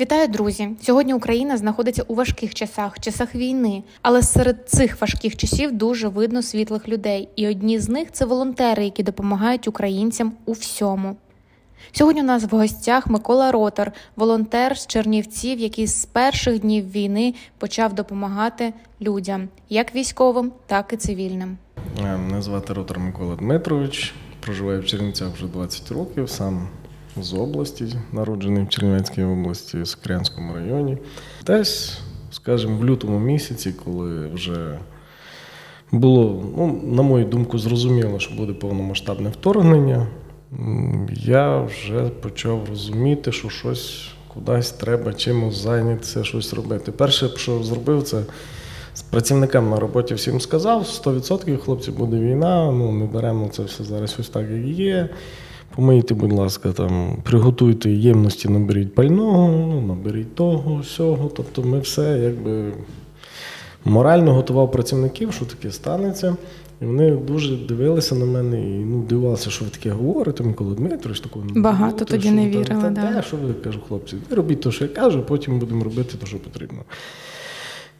Вітаю, друзі! Сьогодні Україна знаходиться у важких часах, часах війни, але серед цих важких часів дуже видно світлих людей, і одні з них це волонтери, які допомагають українцям у всьому. Сьогодні у нас в гостях Микола Ротор, волонтер з Чернівців, який з перших днів війни почав допомагати людям, як військовим, так і цивільним. Е, мене звати Ротор Микола Дмитрович. Проживаю в Чернівцях вже 20 років. Сам з області, народжений в Чернівецькій області, в Сокрянському районі. Десь, скажімо, в лютому місяці, коли вже було, ну, на мою думку, зрозуміло, що буде повномасштабне вторгнення, я вже почав розуміти, що щось кудись треба чимось зайнятися, щось робити. Перше, що зробив, це. З працівникам на роботі всім сказав, 100% хлопці буде війна, ну не беремо це все зараз ось так, як є. Помийте, будь ласка, там, приготуйте ємності, наберіть пального, ну, наберіть того, всього. Тобто ми все якби морально готував працівників, що таке станеться. І вони дуже дивилися на мене і ну, дивувалися, що ви таке говорите, Микола Дмитрович, такого не Багато тоді що, не вірили. Та, да. Та, що ви кажу, хлопці, ви робіть те, що я кажу, потім будемо робити те, що потрібно.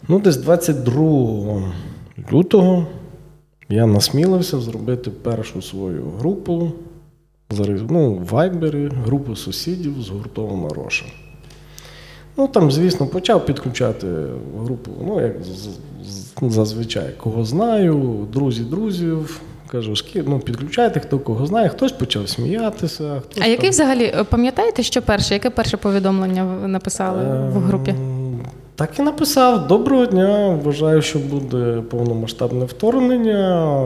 Ну, десь 22 лютого я насмілився зробити першу свою групу ну, в Вайбері, групу сусідів згуртована Роша. Ну, там, звісно, почав підключати групу, ну, як зазвичай, кого знаю, друзі друзів. Кажу, ну, підключайте, хто кого знає, хтось почав сміятися. Хтось а там... який взагалі, е, пам'ятаєте, що перше? Яке перше повідомлення ви написали в групі? Так і написав: Доброго дня. Вважаю, що буде повномасштабне вторгнення.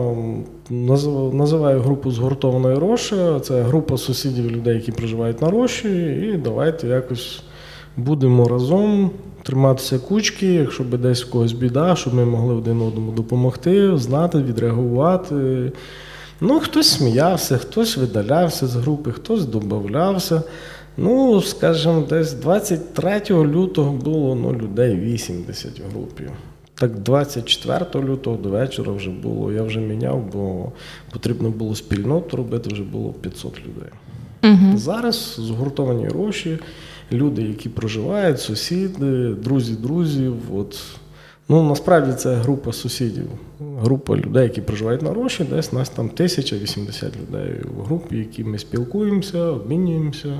Називаю групу згуртованої Роші. Це група сусідів людей, які проживають на Роші. І давайте якось будемо разом триматися кучки, якщо би десь в когось біда, щоб ми могли один одному допомогти, знати, відреагувати. Ну, хтось сміявся, хтось видалявся з групи, хтось додавався. Ну, скажімо, десь 23 лютого було ну, людей 80 в групі. Так, 24 лютого до вечора вже було, я вже міняв, бо потрібно було спільноту робити, вже було 500 людей. Угу. Зараз згуртовані гроші, люди, які проживають, сусіди, друзі друзів. От. Ну, Насправді це група сусідів, група людей, які проживають на гроші, десь нас там 1080 людей в групі, які ми спілкуємося, обмінюємося.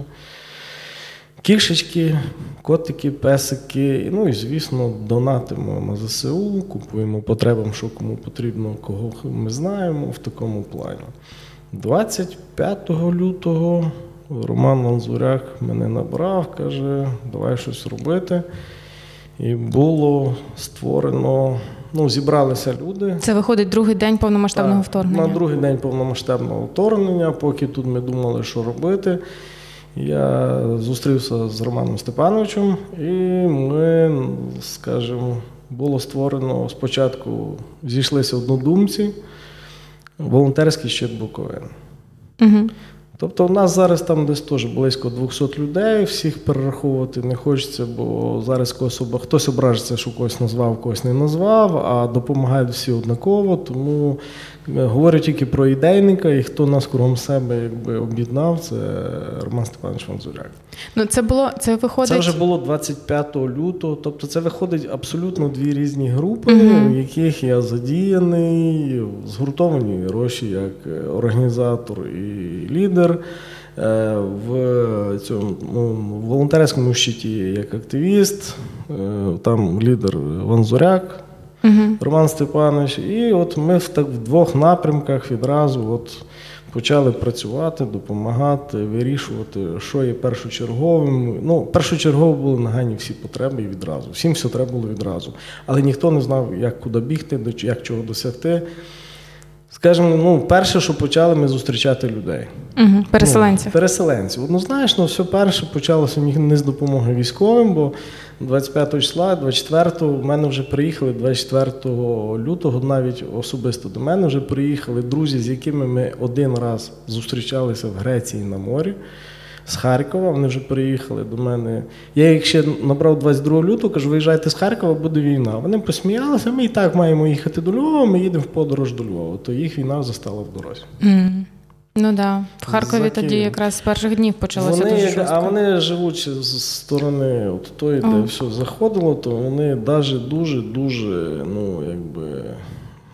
Кішечки, котики, песики. Ну і, звісно, донатимо на ЗСУ, купуємо потребам, що кому потрібно, кого ми знаємо в такому плані. 25 лютого Роман Ланзуряк мене набрав, каже, давай щось робити. І було створено, ну, зібралися люди. Це виходить другий день повномасштабного так, вторгнення. На другий день повномасштабного вторгнення, поки тут ми думали, що робити. Я зустрівся з Романом Степановичем, і ми, скажімо, було створено спочатку, зійшлися однодумці, волонтерський щит Буковин. Угу. Тобто, у нас зараз там десь теж близько 200 людей, всіх перераховувати не хочеться, бо зараз когось, хтось ображиться, що когось назвав, когось не назвав, а допомагають всі однаково. Тому е, говорю тільки про ідейника, і хто нас кругом себе якби об'єднав, це Роман Степанович Ванзуряк. Ну це було це виходить. Це вже було 25 лютого. Тобто, це виходить абсолютно дві різні групи, mm в яких я задіяний, згуртовані гроші як організатор і лідер. Е, в цьому ну, в волонтерському щиті як активіст, е, там лідер Ванзуряк, uh Роман Степанович. І от ми в так в двох напрямках відразу от почали працювати, допомагати, вирішувати, що є першочерговим. Ну, першочергово були нагальні всі потреби і відразу. Всім все треба було відразу. Але ніхто не знав, як куди бігти, як чого досягти. Скажімо, ну, перше, що почали ми зустрічати людей. Угу, Переселенців. Ну, переселенців. Однозначно, все перше почалося не з допомоги військовим, бо 25 числа, 24-го в мене вже приїхали 24 лютого, навіть особисто до мене вже приїхали друзі, з якими ми один раз зустрічалися в Греції на морі з Харкова. Вони вже приїхали до мене. Я їх ще набрав 22 лютого, кажу, виїжджайте з Харкова, буде війна. Вони посміялися, ми і так маємо їхати до Львова, ми їдемо в подорож до Львова. То їх війна застала в дорозі. Mm. Ну да. В Харкові За тоді якраз з перших днів почалося Вони, дуже жорстко. а вони живуть з сторони от тої, де Ага. все заходило, то вони навіть дуже-дуже, ну, якби,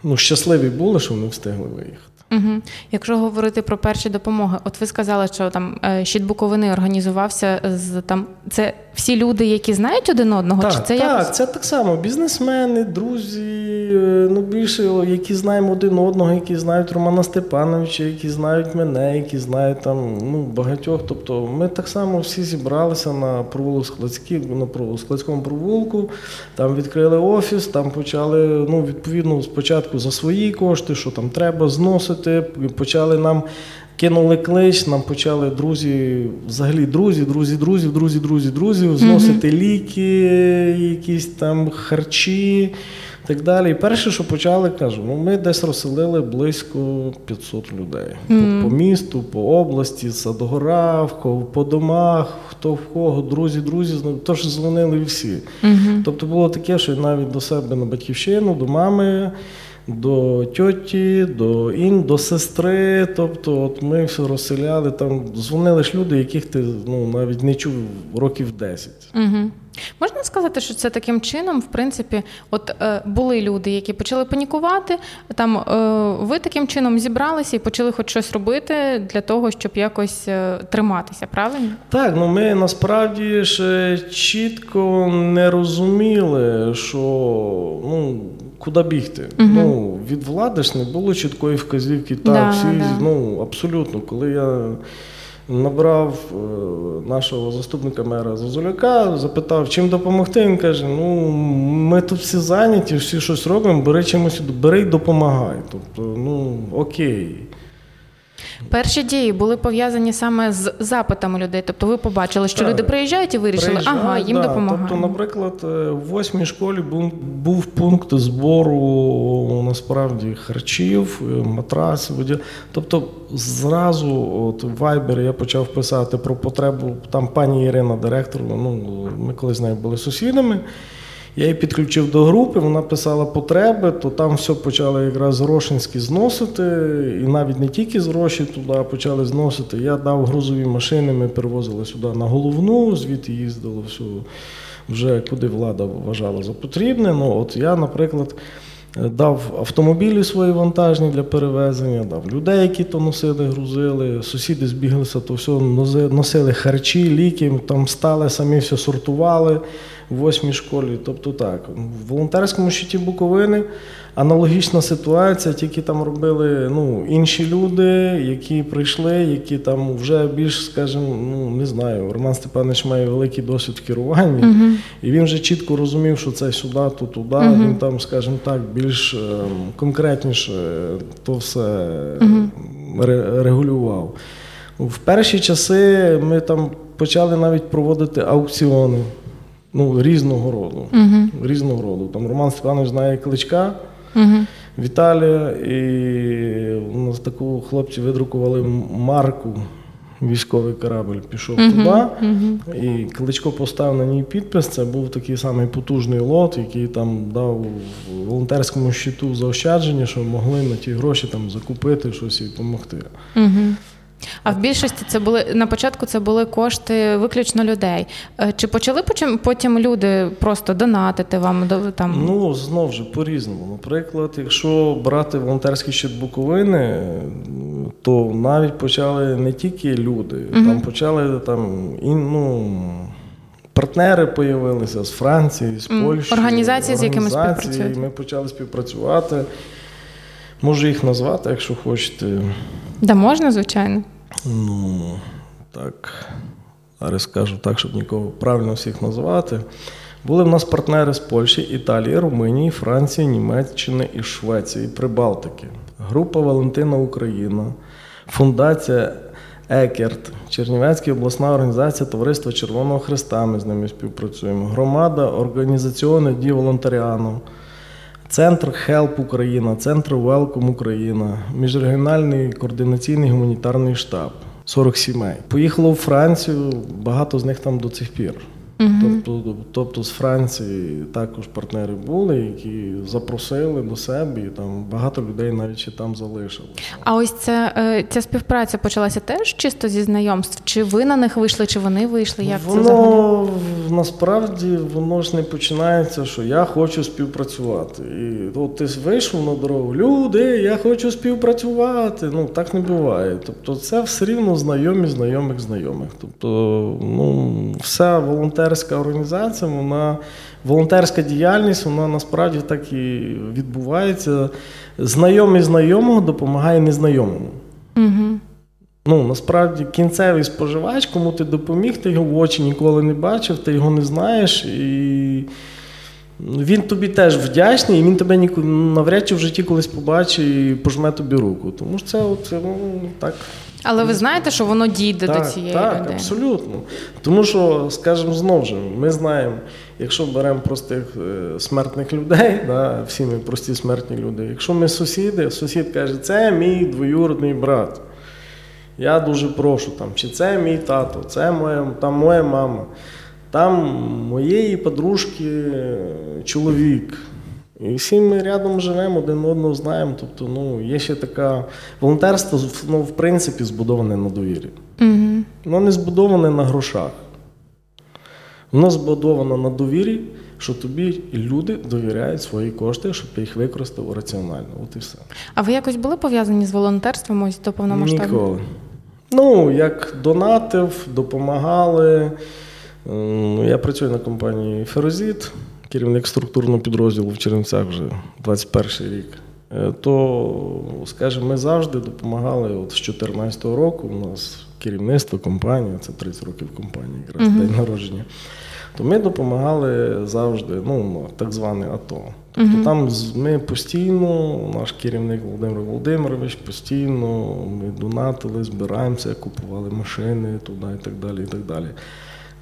ну, щасливі були, що вони встигли виїхати. Угу. Якщо говорити про перші допомоги, от ви сказали, що там е, щит Буковини організувався з там. Це всі люди, які знають один одного, Так, чи це так, якось? це так само. Бізнесмени, друзі, е, ну більше, які знаємо один одного, які знають Романа Степановича, які знають мене, які знають там ну, багатьох. Тобто ми так само всі зібралися на провулок Складський, на Складському провулку, там відкрили офіс, там почали, ну, відповідно, спочатку за свої кошти, що там треба зносити, почали нам. Кинули клич, нам почали друзі, взагалі друзі, друзі, друзі, друзі, друзі, друзі, зносити ліки, якісь там харчі і так далі. І перше, що почали, кажу, ну ми десь розселили близько 500 людей. По, по місту, по області, Садогора, по домах, хто в кого, друзі, друзі, тож дзвонили всі. Тобто було таке, що навіть до себе на батьківщину, до мами. До тьоті, до ін, до сестри. Тобто, от ми все розселяли. Там дзвонили ж люди, яких ти ну, навіть не чув років 10. Угу. Можна сказати, що це таким чином, в принципі, от е, були люди, які почали панікувати. Там е, ви таким чином зібралися і почали хоч щось робити для того, щоб якось е, триматися, правильно? Так, ну ми насправді ще чітко не розуміли, що ну, куди бігти. Ну, від влади ж не було чіткої вказівки. Так, Да, всі, да. ну абсолютно, коли я. Набрав е, нашого заступника мера Зозуляка, запитав, чим допомогти. Він каже: Ну, ми тут всі зайняті, всі щось робимо, бери чимось, бери й допомагай. Тобто, ну окей. Перші дії були пов'язані саме з запитами людей. Тобто ви побачили, що Так. люди приїжджають і вирішили, Приїжджають, ага, їм да. допомагаємо. Тобто, наприклад, е, в восьмій школі був, був пункт збору насправді харчів, е, матрасів. одяг. Тобто, зразу, от в Viber я почав писати про потребу. Там пані Ірина, директор, ну ми колись з нею були сусідами. Я її підключив до групи, вона писала потреби, то там все почали якраз з Рошинські зносити, і навіть не тільки з Роші туди почали зносити. Я дав грузові машини, ми перевозили сюди на головну, звідти їздило все вже куди влада вважала за потрібне. Ну, от я, наприклад, дав автомобілі свої вантажні для перевезення, дав людей, які то носили, грузили, сусіди збіглися, то все носили харчі, ліки, там стали, самі все сортували в восьмій школі. Тобто так, в волонтерському щиті Буковини аналогічна ситуація, тільки там робили ну, інші люди, які прийшли, які там вже більш, скажімо, ну не знаю, Роман Степанович має великий досвід в керуванні, і він вже чітко розумів, що це сюди, то туди. Він там, скажімо так, більш ем, конкретніше то все ре- регулював. В перші часи ми там почали навіть проводити аукціони ну, різного роду. Різного роду. Там Роман Степанович знає кличка. Віталія, і у нас таку хлопці видрукували марку. Військовий корабль пішов туди, і Кличко поставив на ній підпис. Це був такий самий потужний лот, який там дав волонтерському щиту заощадження, що могли на ті гроші там закупити щось і допомогти. Угу. А в більшості це були на початку це були кошти виключно людей. Е, Чи почали потім, потім люди просто донатити вам до там? Ну, знов же по-різному. Наприклад, якщо брати волонтерський щит Буковини, то навіть почали не тільки люди, там почали там і, ну, партнери появилися з Франції, з Польщі. Організації, з якими співпрацюєте. Ми почали співпрацювати. Можу їх назвати, якщо хочете. Да можна, звичайно. Ну, так. Зараз скажу так, щоб нікого правильно всіх називати. Були в нас партнери з Польщі, Італії, Румунії, Франції, Німеччини і Швеції, Прибалтики. Група Валентина Україна, Фундація Екерт, Чернівецька обласна організація Товариства Червоного Хреста. Ми з ними співпрацюємо. Громада Organizzazione di Volontariato. Центр Help Україна, Центр Welcome Україна, міжрегіональний координаційний гуманітарний штаб, 40 сімей. Поїхало в Францію, багато з них там до цих пір. Тобто, тобто з Франції також партнери були, які запросили до себе, і там багато людей навіть ще там залишилося. А ось ця, е, ця співпраця почалася теж чисто зі знайомств? Чи ви на них вийшли, чи вони вийшли? Як воно це взагалі? насправді воно ж не починається, що я хочу співпрацювати. І от ти вийшов на дорогу, люди, я хочу співпрацювати. Ну так не буває. Тобто, це все рівно знайомі знайомих знайомих. Тобто, ну вся волонтерська організація, вона волонтерська діяльність, вона насправді так і відбувається. Знайомий знайомого допомагає незнайомому. Угу. Ну, насправді, кінцевий споживач, кому ти допоміг, ти його в очі ніколи не бачив, ти його не знаєш, і він тобі теж вдячний, і він тебе навряд чи в житті колись побачить і пожме тобі руку. Тому що це от, ну, так. Але ви знаєте, що воно дійде так, до цієї так, людини? абсолютно. Тому що, скажімо, знову ж, ми знаємо, якщо беремо простих е, смертних людей, да, всі ми прості смертні люди, якщо ми сусіди, сусід каже, це мій двоюродний брат. Я дуже прошу, там, чи це мій тато, це моя, там моя мама, там моєї подружки е, чоловік. І всі ми рядом живемо, один одного знаємо. Тобто, ну, є ще така волонтерство, ну, в принципі, збудоване на довірі. Угу. Воно не збудоване на грошах. Воно збудовано на довірі, що тобі люди довіряють свої кошти, щоб ти їх використав раціонально. От і все. А ви якось були пов'язані з волонтерством ось до повномасштабного? Ніколи. Ну, як донатив, допомагали. Я працюю на компанії Ферозіт, керівник структурного підрозділу в Чернівцях вже 21 рік. Е, То, скажімо, ми завжди допомагали. От з 2014 року у нас керівництво компанії, це 30 років компанії, якраз Мгм. день народження. То ми допомагали завжди, ну, так зване АТО. Тобто Мгм. там ми постійно, наш керівник Володимир Володимирович, постійно ми донатили, збираємося, купували машини туди і так далі. і так далі.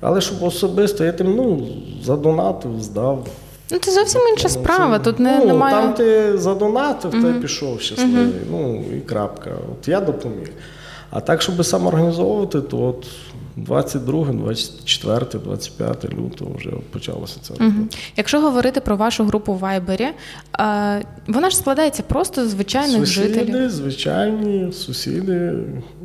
Але щоб особисто, я тим ну, задонатив, здав. Ну це зовсім інша Ну, справа. Тут не ну, немає. Там ти задонатив, ти Мгм. пішов щасливий. Мгм. Ну і крапка. От я допоміг. А так, щоб самоорганізовувати, то от 22, 24, 25 лютого вже почалося це. Мгм. Якщо говорити про вашу групу в Вайбері, е, вона ж складається просто з звичайних Сусіди, жителів. звичайні сусіди,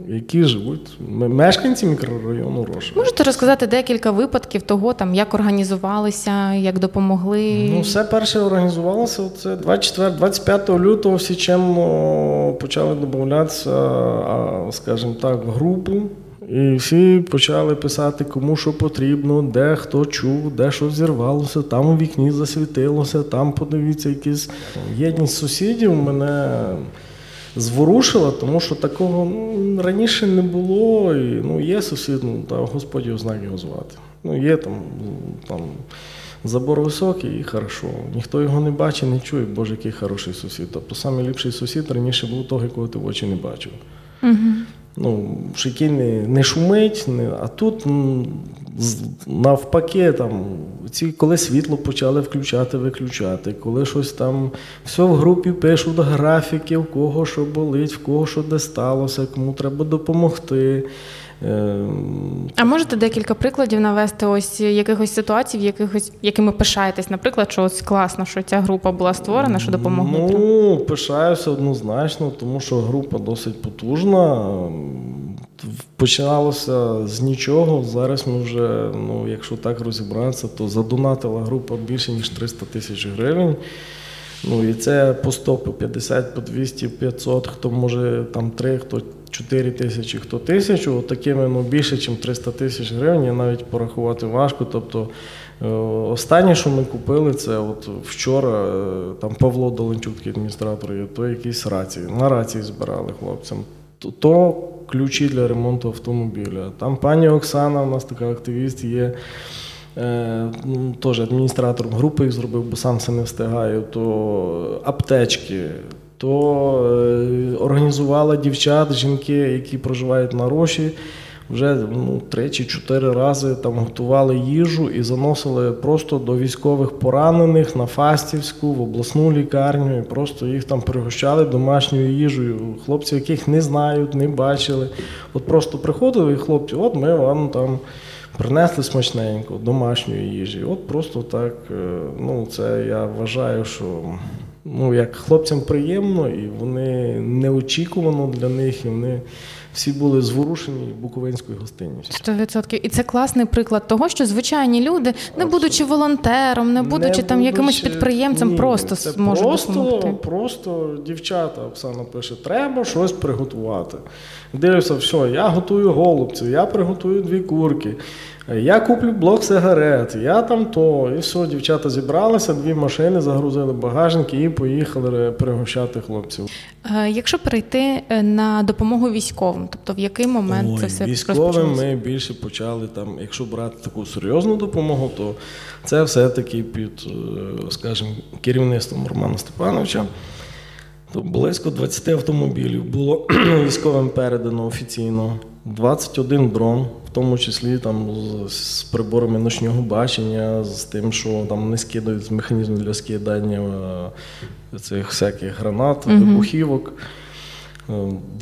які живуть, мешканці мікрорайону Роша. Можете розказати декілька випадків того, там як організувалися, як допомогли? Ну, все перше організувалося. Це 24, 25 лютого всі чемно почали додатися, скажімо так, в групу. І всі почали писати, кому що потрібно, де хто чув, де що зірвалося, там у вікні засвітилося, там подивіться якісь. Єдність сусідів мене зворушила, тому що такого ну, раніше не було. І, ну, є сусід, ну, та Господь його знає його звати. Ну, є там, там забор високий і хорошо. Ніхто його не бачить, не чує, боже, який хороший сусід. Тобто найліпший сусід раніше був того, якого ти в очі не бачив. Угу. Ну, не, не шумить, не, а тут навпаки, там, ці, коли світло почали включати, виключати, коли щось там, все в групі пишуть графіки, в кого що болить, в кого що де сталося, кому треба допомогти. Ем, А можете декілька прикладів навести ось якихось ситуацій, в якихось якими пишаєтесь? Наприклад, що ось класно, що ця група була створена, що допомогли. Ну, пишаюся однозначно, тому що група досить потужна. Починалося з нічого. Зараз ми вже, ну, якщо так розібратися, то задонатила група більше, ніж 300 тисяч гривень. Ну і це по 100, по 50, по 200, 500, хто може там 3, хто 4 тисячі, хто тисячу. От такими ну, більше, ніж 300 тисяч гривень, навіть порахувати важко. Тобто е, останнє, що ми купили, це от вчора е, там Павло Доленчук, такий адміністратор, є, то якісь рації. На рації збирали хлопцям. То, то ключі для ремонту автомобіля. Там пані Оксана, у нас така активіст є. Е, ну, теж адміністратором групи їх зробив, бо сам це не встигаю, то аптечки, то е, організувала дівчат, жінки, які проживають на Роші. Вже ну, три чи чотири рази там готували їжу і заносили просто до військових поранених на Фастівську, в обласну лікарню, і просто їх там пригощали домашньою їжею. Хлопців, яких не знають, не бачили. От просто приходили і хлопці, от ми вам там принесли смачненько, домашньої їжі. От просто так, е, ну це я вважаю, що ну, як хлопцям приємно, і вони неочікувано для них, і вони всі були зворушені буковинською гостинністю. Сто відсотків. І це класний приклад того, що звичайні люди, не будучи волонтером, не будучи там якимось підприємцем, ні, просто це можуть просто, допомогти. Просто дівчата Оксана пише: треба щось приготувати. Дивлюся, все, я готую голубців, я приготую дві курки. Я куплю блок сигарет, я там то, і все, дівчата зібралися, дві машини загрузили багажники і поїхали пригощати хлопців. Е, Якщо перейти е, на допомогу військовим, тобто в який момент Ой, це все військовим ми більше почали там, якщо брати таку серйозну допомогу, то це все-таки під, е, скажімо, керівництвом Романа Степановича. То близько 20 автомобілів було військовим передано офіційно. 21 дрон, тому числі там з, з приборами ночного бачення, з тим, що там не скидають з механізму для скидання е, цих всяких гранат, вибухівок. Е,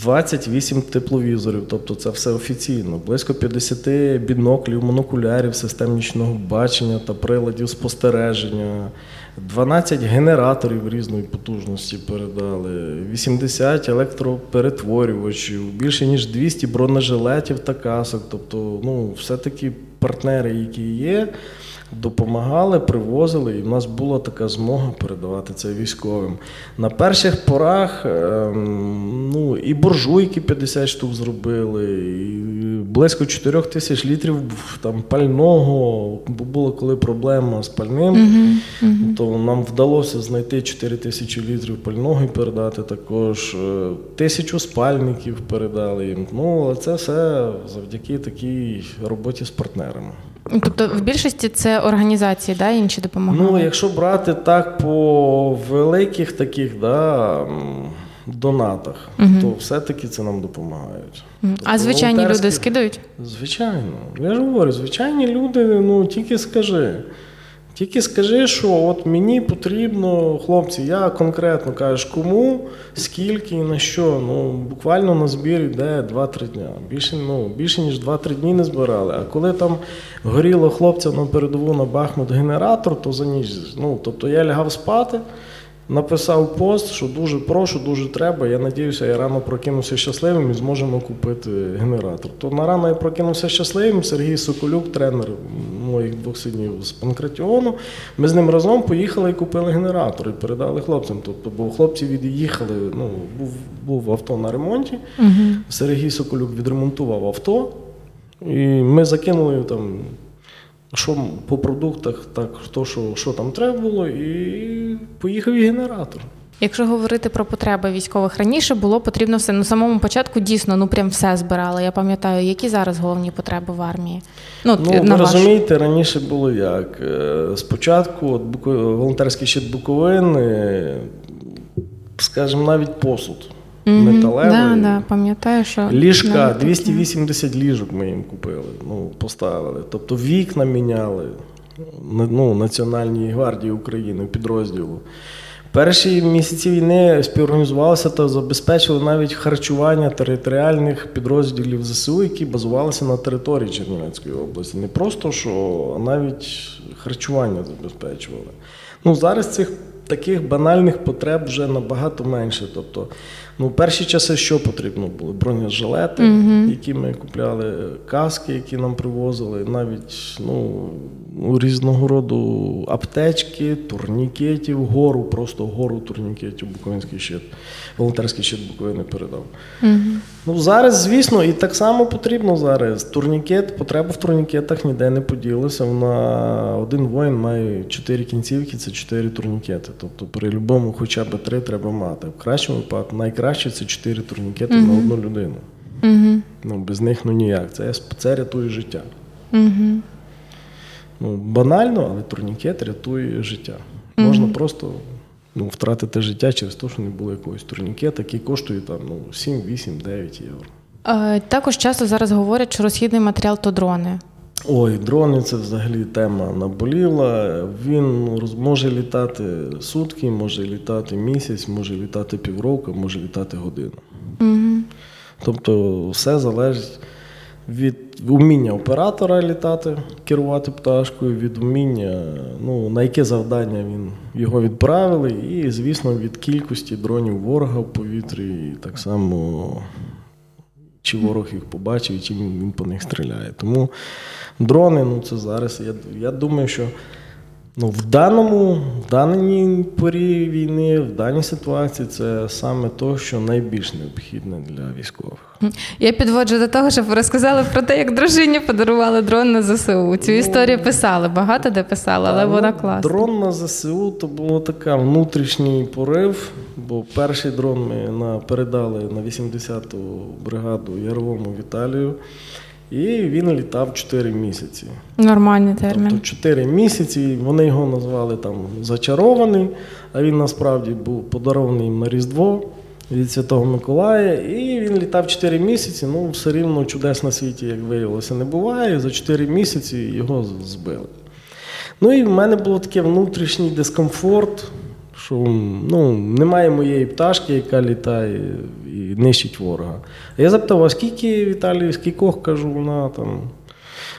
28 тепловізорів, тобто це все офіційно. Близько 50 біноклів, монокулярів, систем нічного бачення та приладів спостереження. 12 генераторів різної потужності передали, 80 електроперетворювачів, більше ніж 200 бронежилетів та касок. Тобто, ну, все-таки партнери, які є, допомагали, привозили, і в нас була така змога передавати це військовим. На перших порах ем, ну, і буржуйки 50 штук зробили, і близько 4 тисяч літрів там, пального, бо була коли проблема з пальним. Мгм, мгм. То нам вдалося знайти 4 тисячі літрів пального і передати також. е, Тисячу спальників передали їм. Ну, але це все завдяки такій роботі з партнерами. Тобто в більшості це організації, да, інші допомагали? Ну, якщо брати так по великих таких да, донатах, угу. то все-таки це нам допомагають. Угу. А звичайні люди скидають? Звичайно. Я ж говорю, звичайні люди, ну тільки скажи. Тільки скажи, що от мені потрібно, хлопці, я конкретно кажеш, кому, скільки і на що. Ну, буквально на збір йде 2-3 дня. Більше, ну, більше ніж 2-3 дні не збирали. А коли там горіло хлопцям на передову на Бахмут генератор, то за ніч. Ну, тобто я лягав спати. Написав пост, що дуже прошу, дуже треба. Я надіюся, я рано прокинувся щасливим і зможемо купити генератор. То на рано я прокинувся щасливим. Сергій Соколюк, тренер моїх двох синів з Панкратіону. Ми з ним разом поїхали і купили генератор і передали хлопцям. Тобто, бо хлопці від'їхали, ну, був, був авто на ремонті. Угу. Сергій Соколюк відремонтував авто, і ми закинули там. Що по продуктах, так хто що, що там треба було, і поїхав і генератор. Якщо говорити про потреби військових раніше, було потрібно все. На самому початку дійсно ну прям все збирали. Я пам'ятаю, які зараз головні потреби в армії. Ну, Ну, на ви ваш. розумієте, раніше було як? Е, Спочатку от, Буко- волонтерський щит Буковини, скажімо, навіть посуд Мгм. металевий. Да, да, пам'ятаю, що Ліжка, навіть таке. 280 ліжок ми їм купили, ну, поставили. Тобто вікна міняли ну, Національній гвардії України, підрозділу. Перші місяці війни співорганізувалися та забезпечили навіть харчування територіальних підрозділів ЗСУ, які базувалися на території Чернівецької області. Не просто що, а навіть харчування забезпечували. Ну, зараз цих таких банальних потреб вже набагато менше. Тобто, ну, перші часи що потрібно було? Бронежилети, Мгм. які ми купляли, каски, які нам привозили, навіть ну, різного роду аптечки, турнікетів, гору, просто гору турнікетів, Буковинський щит, волонтерський щит Буковини передав. Мгм. Ну, зараз, звісно, і так само потрібно зараз. Турнікет, потреба в турнікетах ніде не поділася. На один воїн має чотири кінцівки, це чотири турнікети. Тобто при будь-якому хоча б три треба мати. В кращому випадку найкраще це чотири турнікети на одну людину. Мгм. Ну, без них ну ніяк. Це, це рятує життя. Мгм. Ну, банально, але турнікет рятує життя. Можна просто ну, втратити життя через те, що не було якогось турнікета, який коштує там, ну, 7, 8, 9 євро. Е, Також часто зараз говорять, що розхідний матеріал то дрони. Ой, дрони це взагалі тема наболіла. Він може літати сутки, може літати місяць, може літати півроку, може літати годину. Угу. Тобто все залежить від вміння оператора літати, керувати пташкою, від вміння, ну, на яке завдання він його відправили, і, звісно, від кількості дронів ворога в повітрі, і так само. Чи ворог їх побачив, чи він, він по них стріляє. Тому дрони, ну це зараз. Я я думаю, що Ну, в даному, в даній порі війни, в даній ситуації, це саме то, що найбільш необхідне для військових. Я підводжу до того, щоб ви розказали про те, як дружині подарували дрон на ЗСУ. Цю ну, історію писали, багато де писали, але ну, вона класна. Дрон на ЗСУ то був така внутрішній порив, бо перший дрон ми передали на 80-ту бригаду Яровому Віталію. І він літав 4 місяці. Нормальний термін. Тобто 4 місяці. Вони його назвали там зачарований, а він насправді був подарований на Різдво від Святого Миколая. І він літав 4 місяці. Ну, все рівно чудес на світі, як виявилося, не буває. За 4 місяці його збили. Ну і в мене був такий внутрішній дискомфорт що ну, немає моєї пташки, яка літає і нищить ворога. Я запитав, а скільки Віталій, скількох кажу, вона там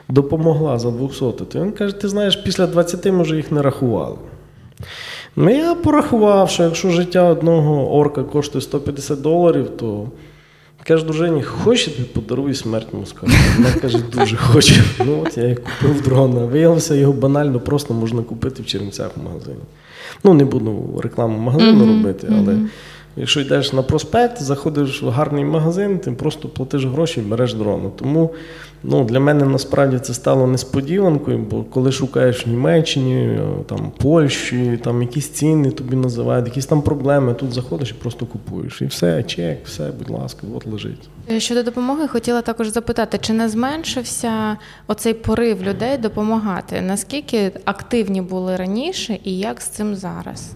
допомогла за 200. То він каже, ти знаєш, після 20 ми вже їх не рахували. Ну, я порахував, що якщо життя одного орка коштує 150 доларів, то каже, дружині, хочете, подаруй смерть москалю. Вона каже, дуже хочу. Ну от я і купив дрона. Виявилося, його банально просто можна купити в Чернівцях в магазині. Ну, не буду рекламу магазину mm-hmm. робити, але mm-hmm. Якщо йдеш на проспект, заходиш в гарний магазин, ти просто платиш гроші і береш дрону. Тому ну, для мене насправді це стало несподіванкою, бо коли шукаєш в Німеччині, там, Польщі, там якісь ціни тобі називають, якісь там проблеми, тут заходиш і просто купуєш. І все, чек, все, будь ласка, от лежить. Е, щодо допомоги, хотіла також запитати, чи не зменшився оцей порив людей допомагати? Наскільки активні були раніше і як з цим зараз?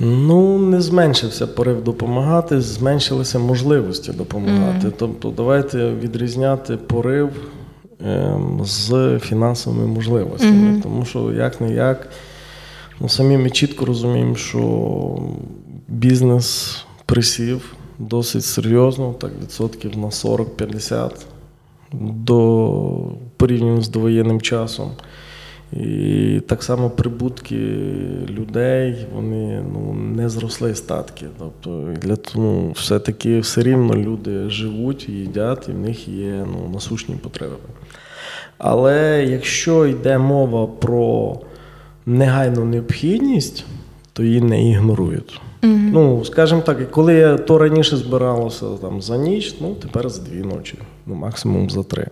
Ну, не зменшився порив допомагати, зменшилися можливості допомагати. Mm. Тобто, давайте відрізняти порив ем, з фінансовими можливостями. Mm-hmm. Тому що як не як, ну, самі ми чітко розуміємо, що бізнес присів досить серйозно, так відсотків на 40-50 до порівняно з довоєнним часом. І так само прибутки людей вони ну, не зросли статки. Тобто для того все-таки все рівно люди живуть, їдять, і в них є ну, насущні потреби. Але якщо йде мова про негайну необхідність, то її не ігнорують. Mm-hmm. Ну, скажімо так, коли то раніше збиралося там за ніч, ну тепер за дві ночі, ну максимум за три.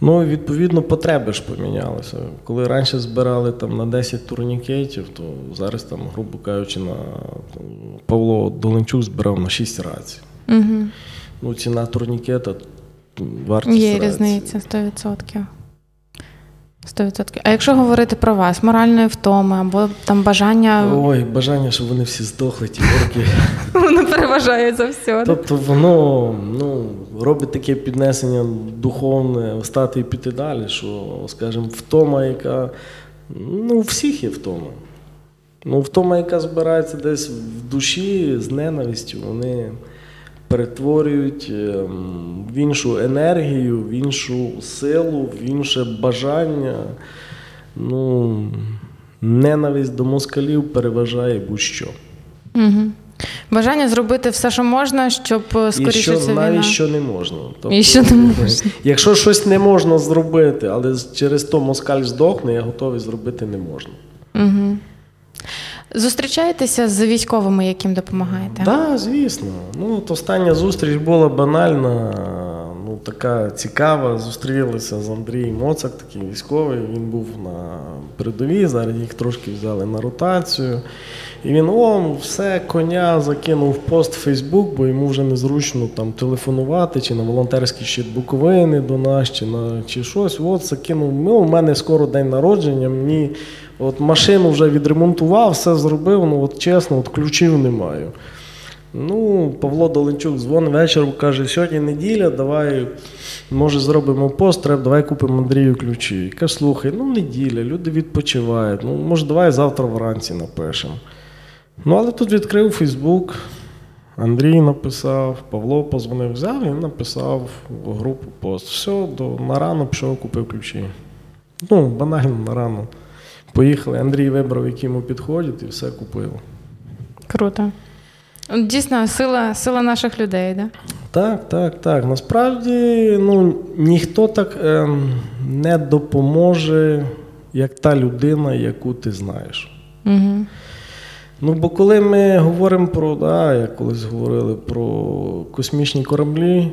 Ну, відповідно, потреби ж помінялися. Коли раніше збирали там на 10 турнікетів, то зараз, там, грубо кажучи, на там, Павло Доленчук збирав на 6 рацій. Угу. Ну, ціна турнікета вартість. Є різниця 100%. 100%. А якщо говорити про вас, моральної втоми або там бажання. Ой, бажання, щоб вони всі здохли, ті орки. Воно переважає за все. Тобто воно ну, робить таке піднесення духовне, встати і піти далі, що, скажімо, втома, яка. Ну, у всіх є втома. Ну, втома, яка збирається десь в душі з ненавистю, вони перетворюють ем, в іншу енергію, в іншу силу, в інше бажання. Ну, Ненависть до москалів переважає будь-що. Угу. Бажання зробити все, що можна, щоб скоріше. І що ця навіть що не можна. Тобто, І що не можна. Якщо щось не можна зробити, але через то москаль здохне, я готовий зробити не можна. Угу. Зустрічаєтеся з військовими, яким допомагаєте? Так, да, звісно. Ну, от Остання зустріч була банальна, ну така цікава. Зустрілися з Андрієм Моцак, такий військовий. Він був на передовій, зараз їх трошки взяли на ротацію. І він о, все, коня закинув в пост в Фейсбук, бо йому вже незручно там телефонувати, чи на волонтерський щит Буковини до нас, чи на чи щось. От закинув. Ну, у мене скоро день народження. Мені от машину вже відремонтував, все зробив. Ну от чесно, от ключів не маю. Ну, Павло Доленчук дзвонить вечором, каже, сьогодні неділя, давай, може, зробимо пост, треба, давай купимо Андрію ключі. Каже, слухай, ну неділя, люди відпочивають. Ну, може, давай завтра вранці напишемо. Ну, але тут відкрив Фейсбук, Андрій написав, Павло позвонив, взяв і написав в групу пост. Все, до, на рану пішов, купив ключі. Ну, банально на рану. Поїхали. Андрій вибрав, які йому підходять, і все купив. Круто. Дійсно, сила, сила наших людей, да? Так, так, так. Насправді ну, ніхто так ем, не допоможе, як та людина, яку ти знаєш. Угу. Ну, бо коли ми говоримо про, да, як колись говорили про космічні кораблі,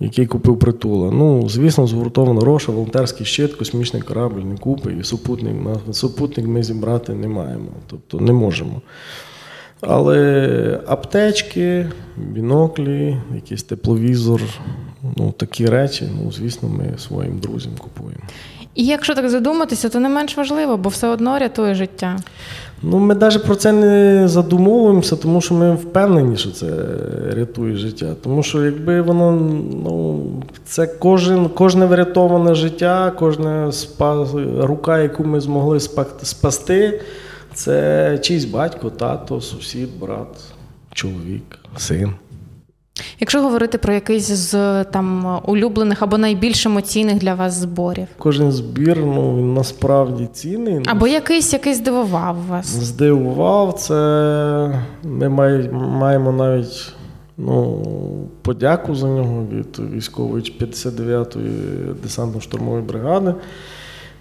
які купив притула. Ну, звісно, згуртовано Роша, волонтерський щит, космічний корабль не купить, і супутник, супутник ми зібрати не маємо, тобто не можемо. Але аптечки, біноклі, якийсь тепловізор, ну такі речі, ну, звісно, ми своїм друзям купуємо. І якщо так задуматися, то не менш важливо, бо все одно рятує життя. Ну, ми навіть про це не задумовуємося, тому що ми впевнені, що це рятує життя. Тому що якби воно, ну, це кожен, кожне врятоване життя, кожна спа, рука, яку ми змогли спа- спасти, це чийсь батько, тато, сусід, брат, чоловік, син. Якщо говорити про якийсь з там улюблених або найбільш емоційних для вас зборів, Кожен збір, ну, він насправді цінний. або якийсь, який здивував вас. Здивував, це ми маємо навіть ну, подяку за нього від військової 59-ї десантно-штурмової бригади.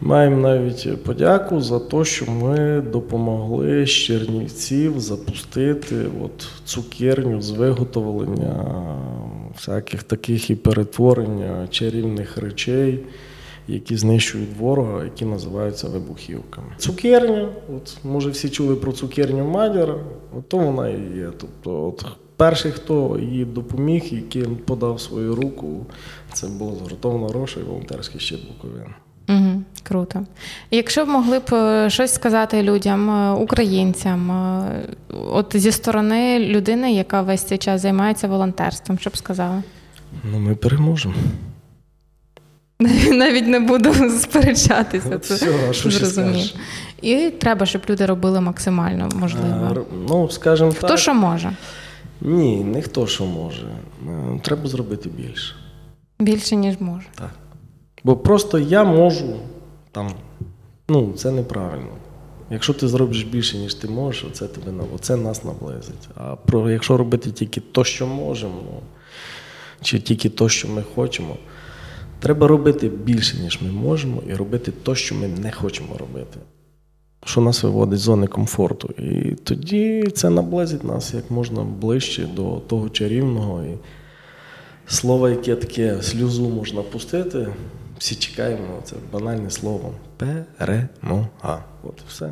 Маємо навіть подяку за те, що ми допомогли з Чернівців запустити от цукерню з виготовлення всяких таких і перетворення чарівних речей, які знищують ворога, які називаються вибухівками. Цукерня, от може всі чули про цукерню Мадяра, от то вона і є. Тобто, от перший, хто їй допоміг, який подав свою руку, це було згуртована Роша і волонтерський щит Буковина. Угу, круто. Якщо б могли б е, щось сказати людям, е, українцям, е, от зі сторони людини, яка весь цей час займається волонтерством, що б сказали? Ну, ми переможемо. Навіть не буду сперечатися. От це все, а що ще зрозумів. скажеш? І треба, щоб люди робили максимально можливо. А, Ну, скажімо Хто так. що може? Ні, не хто що може. Треба зробити більше. Більше, ніж може. Так. Бо просто я можу там. Ну, це неправильно. Якщо ти зробиш більше, ніж ти можеш, це тебе на- це нас наблизить. А про якщо робити тільки то, що можемо, чи тільки то, що ми хочемо, треба робити більше, ніж ми можемо, і робити то, що ми не хочемо робити. Що нас виводить з зони комфорту. І тоді це наблизить нас як можна ближче до того чарівного. І слово, яке таке сльозу можна пустити, всі чекаємо, це банальне слово. Перемога. От все.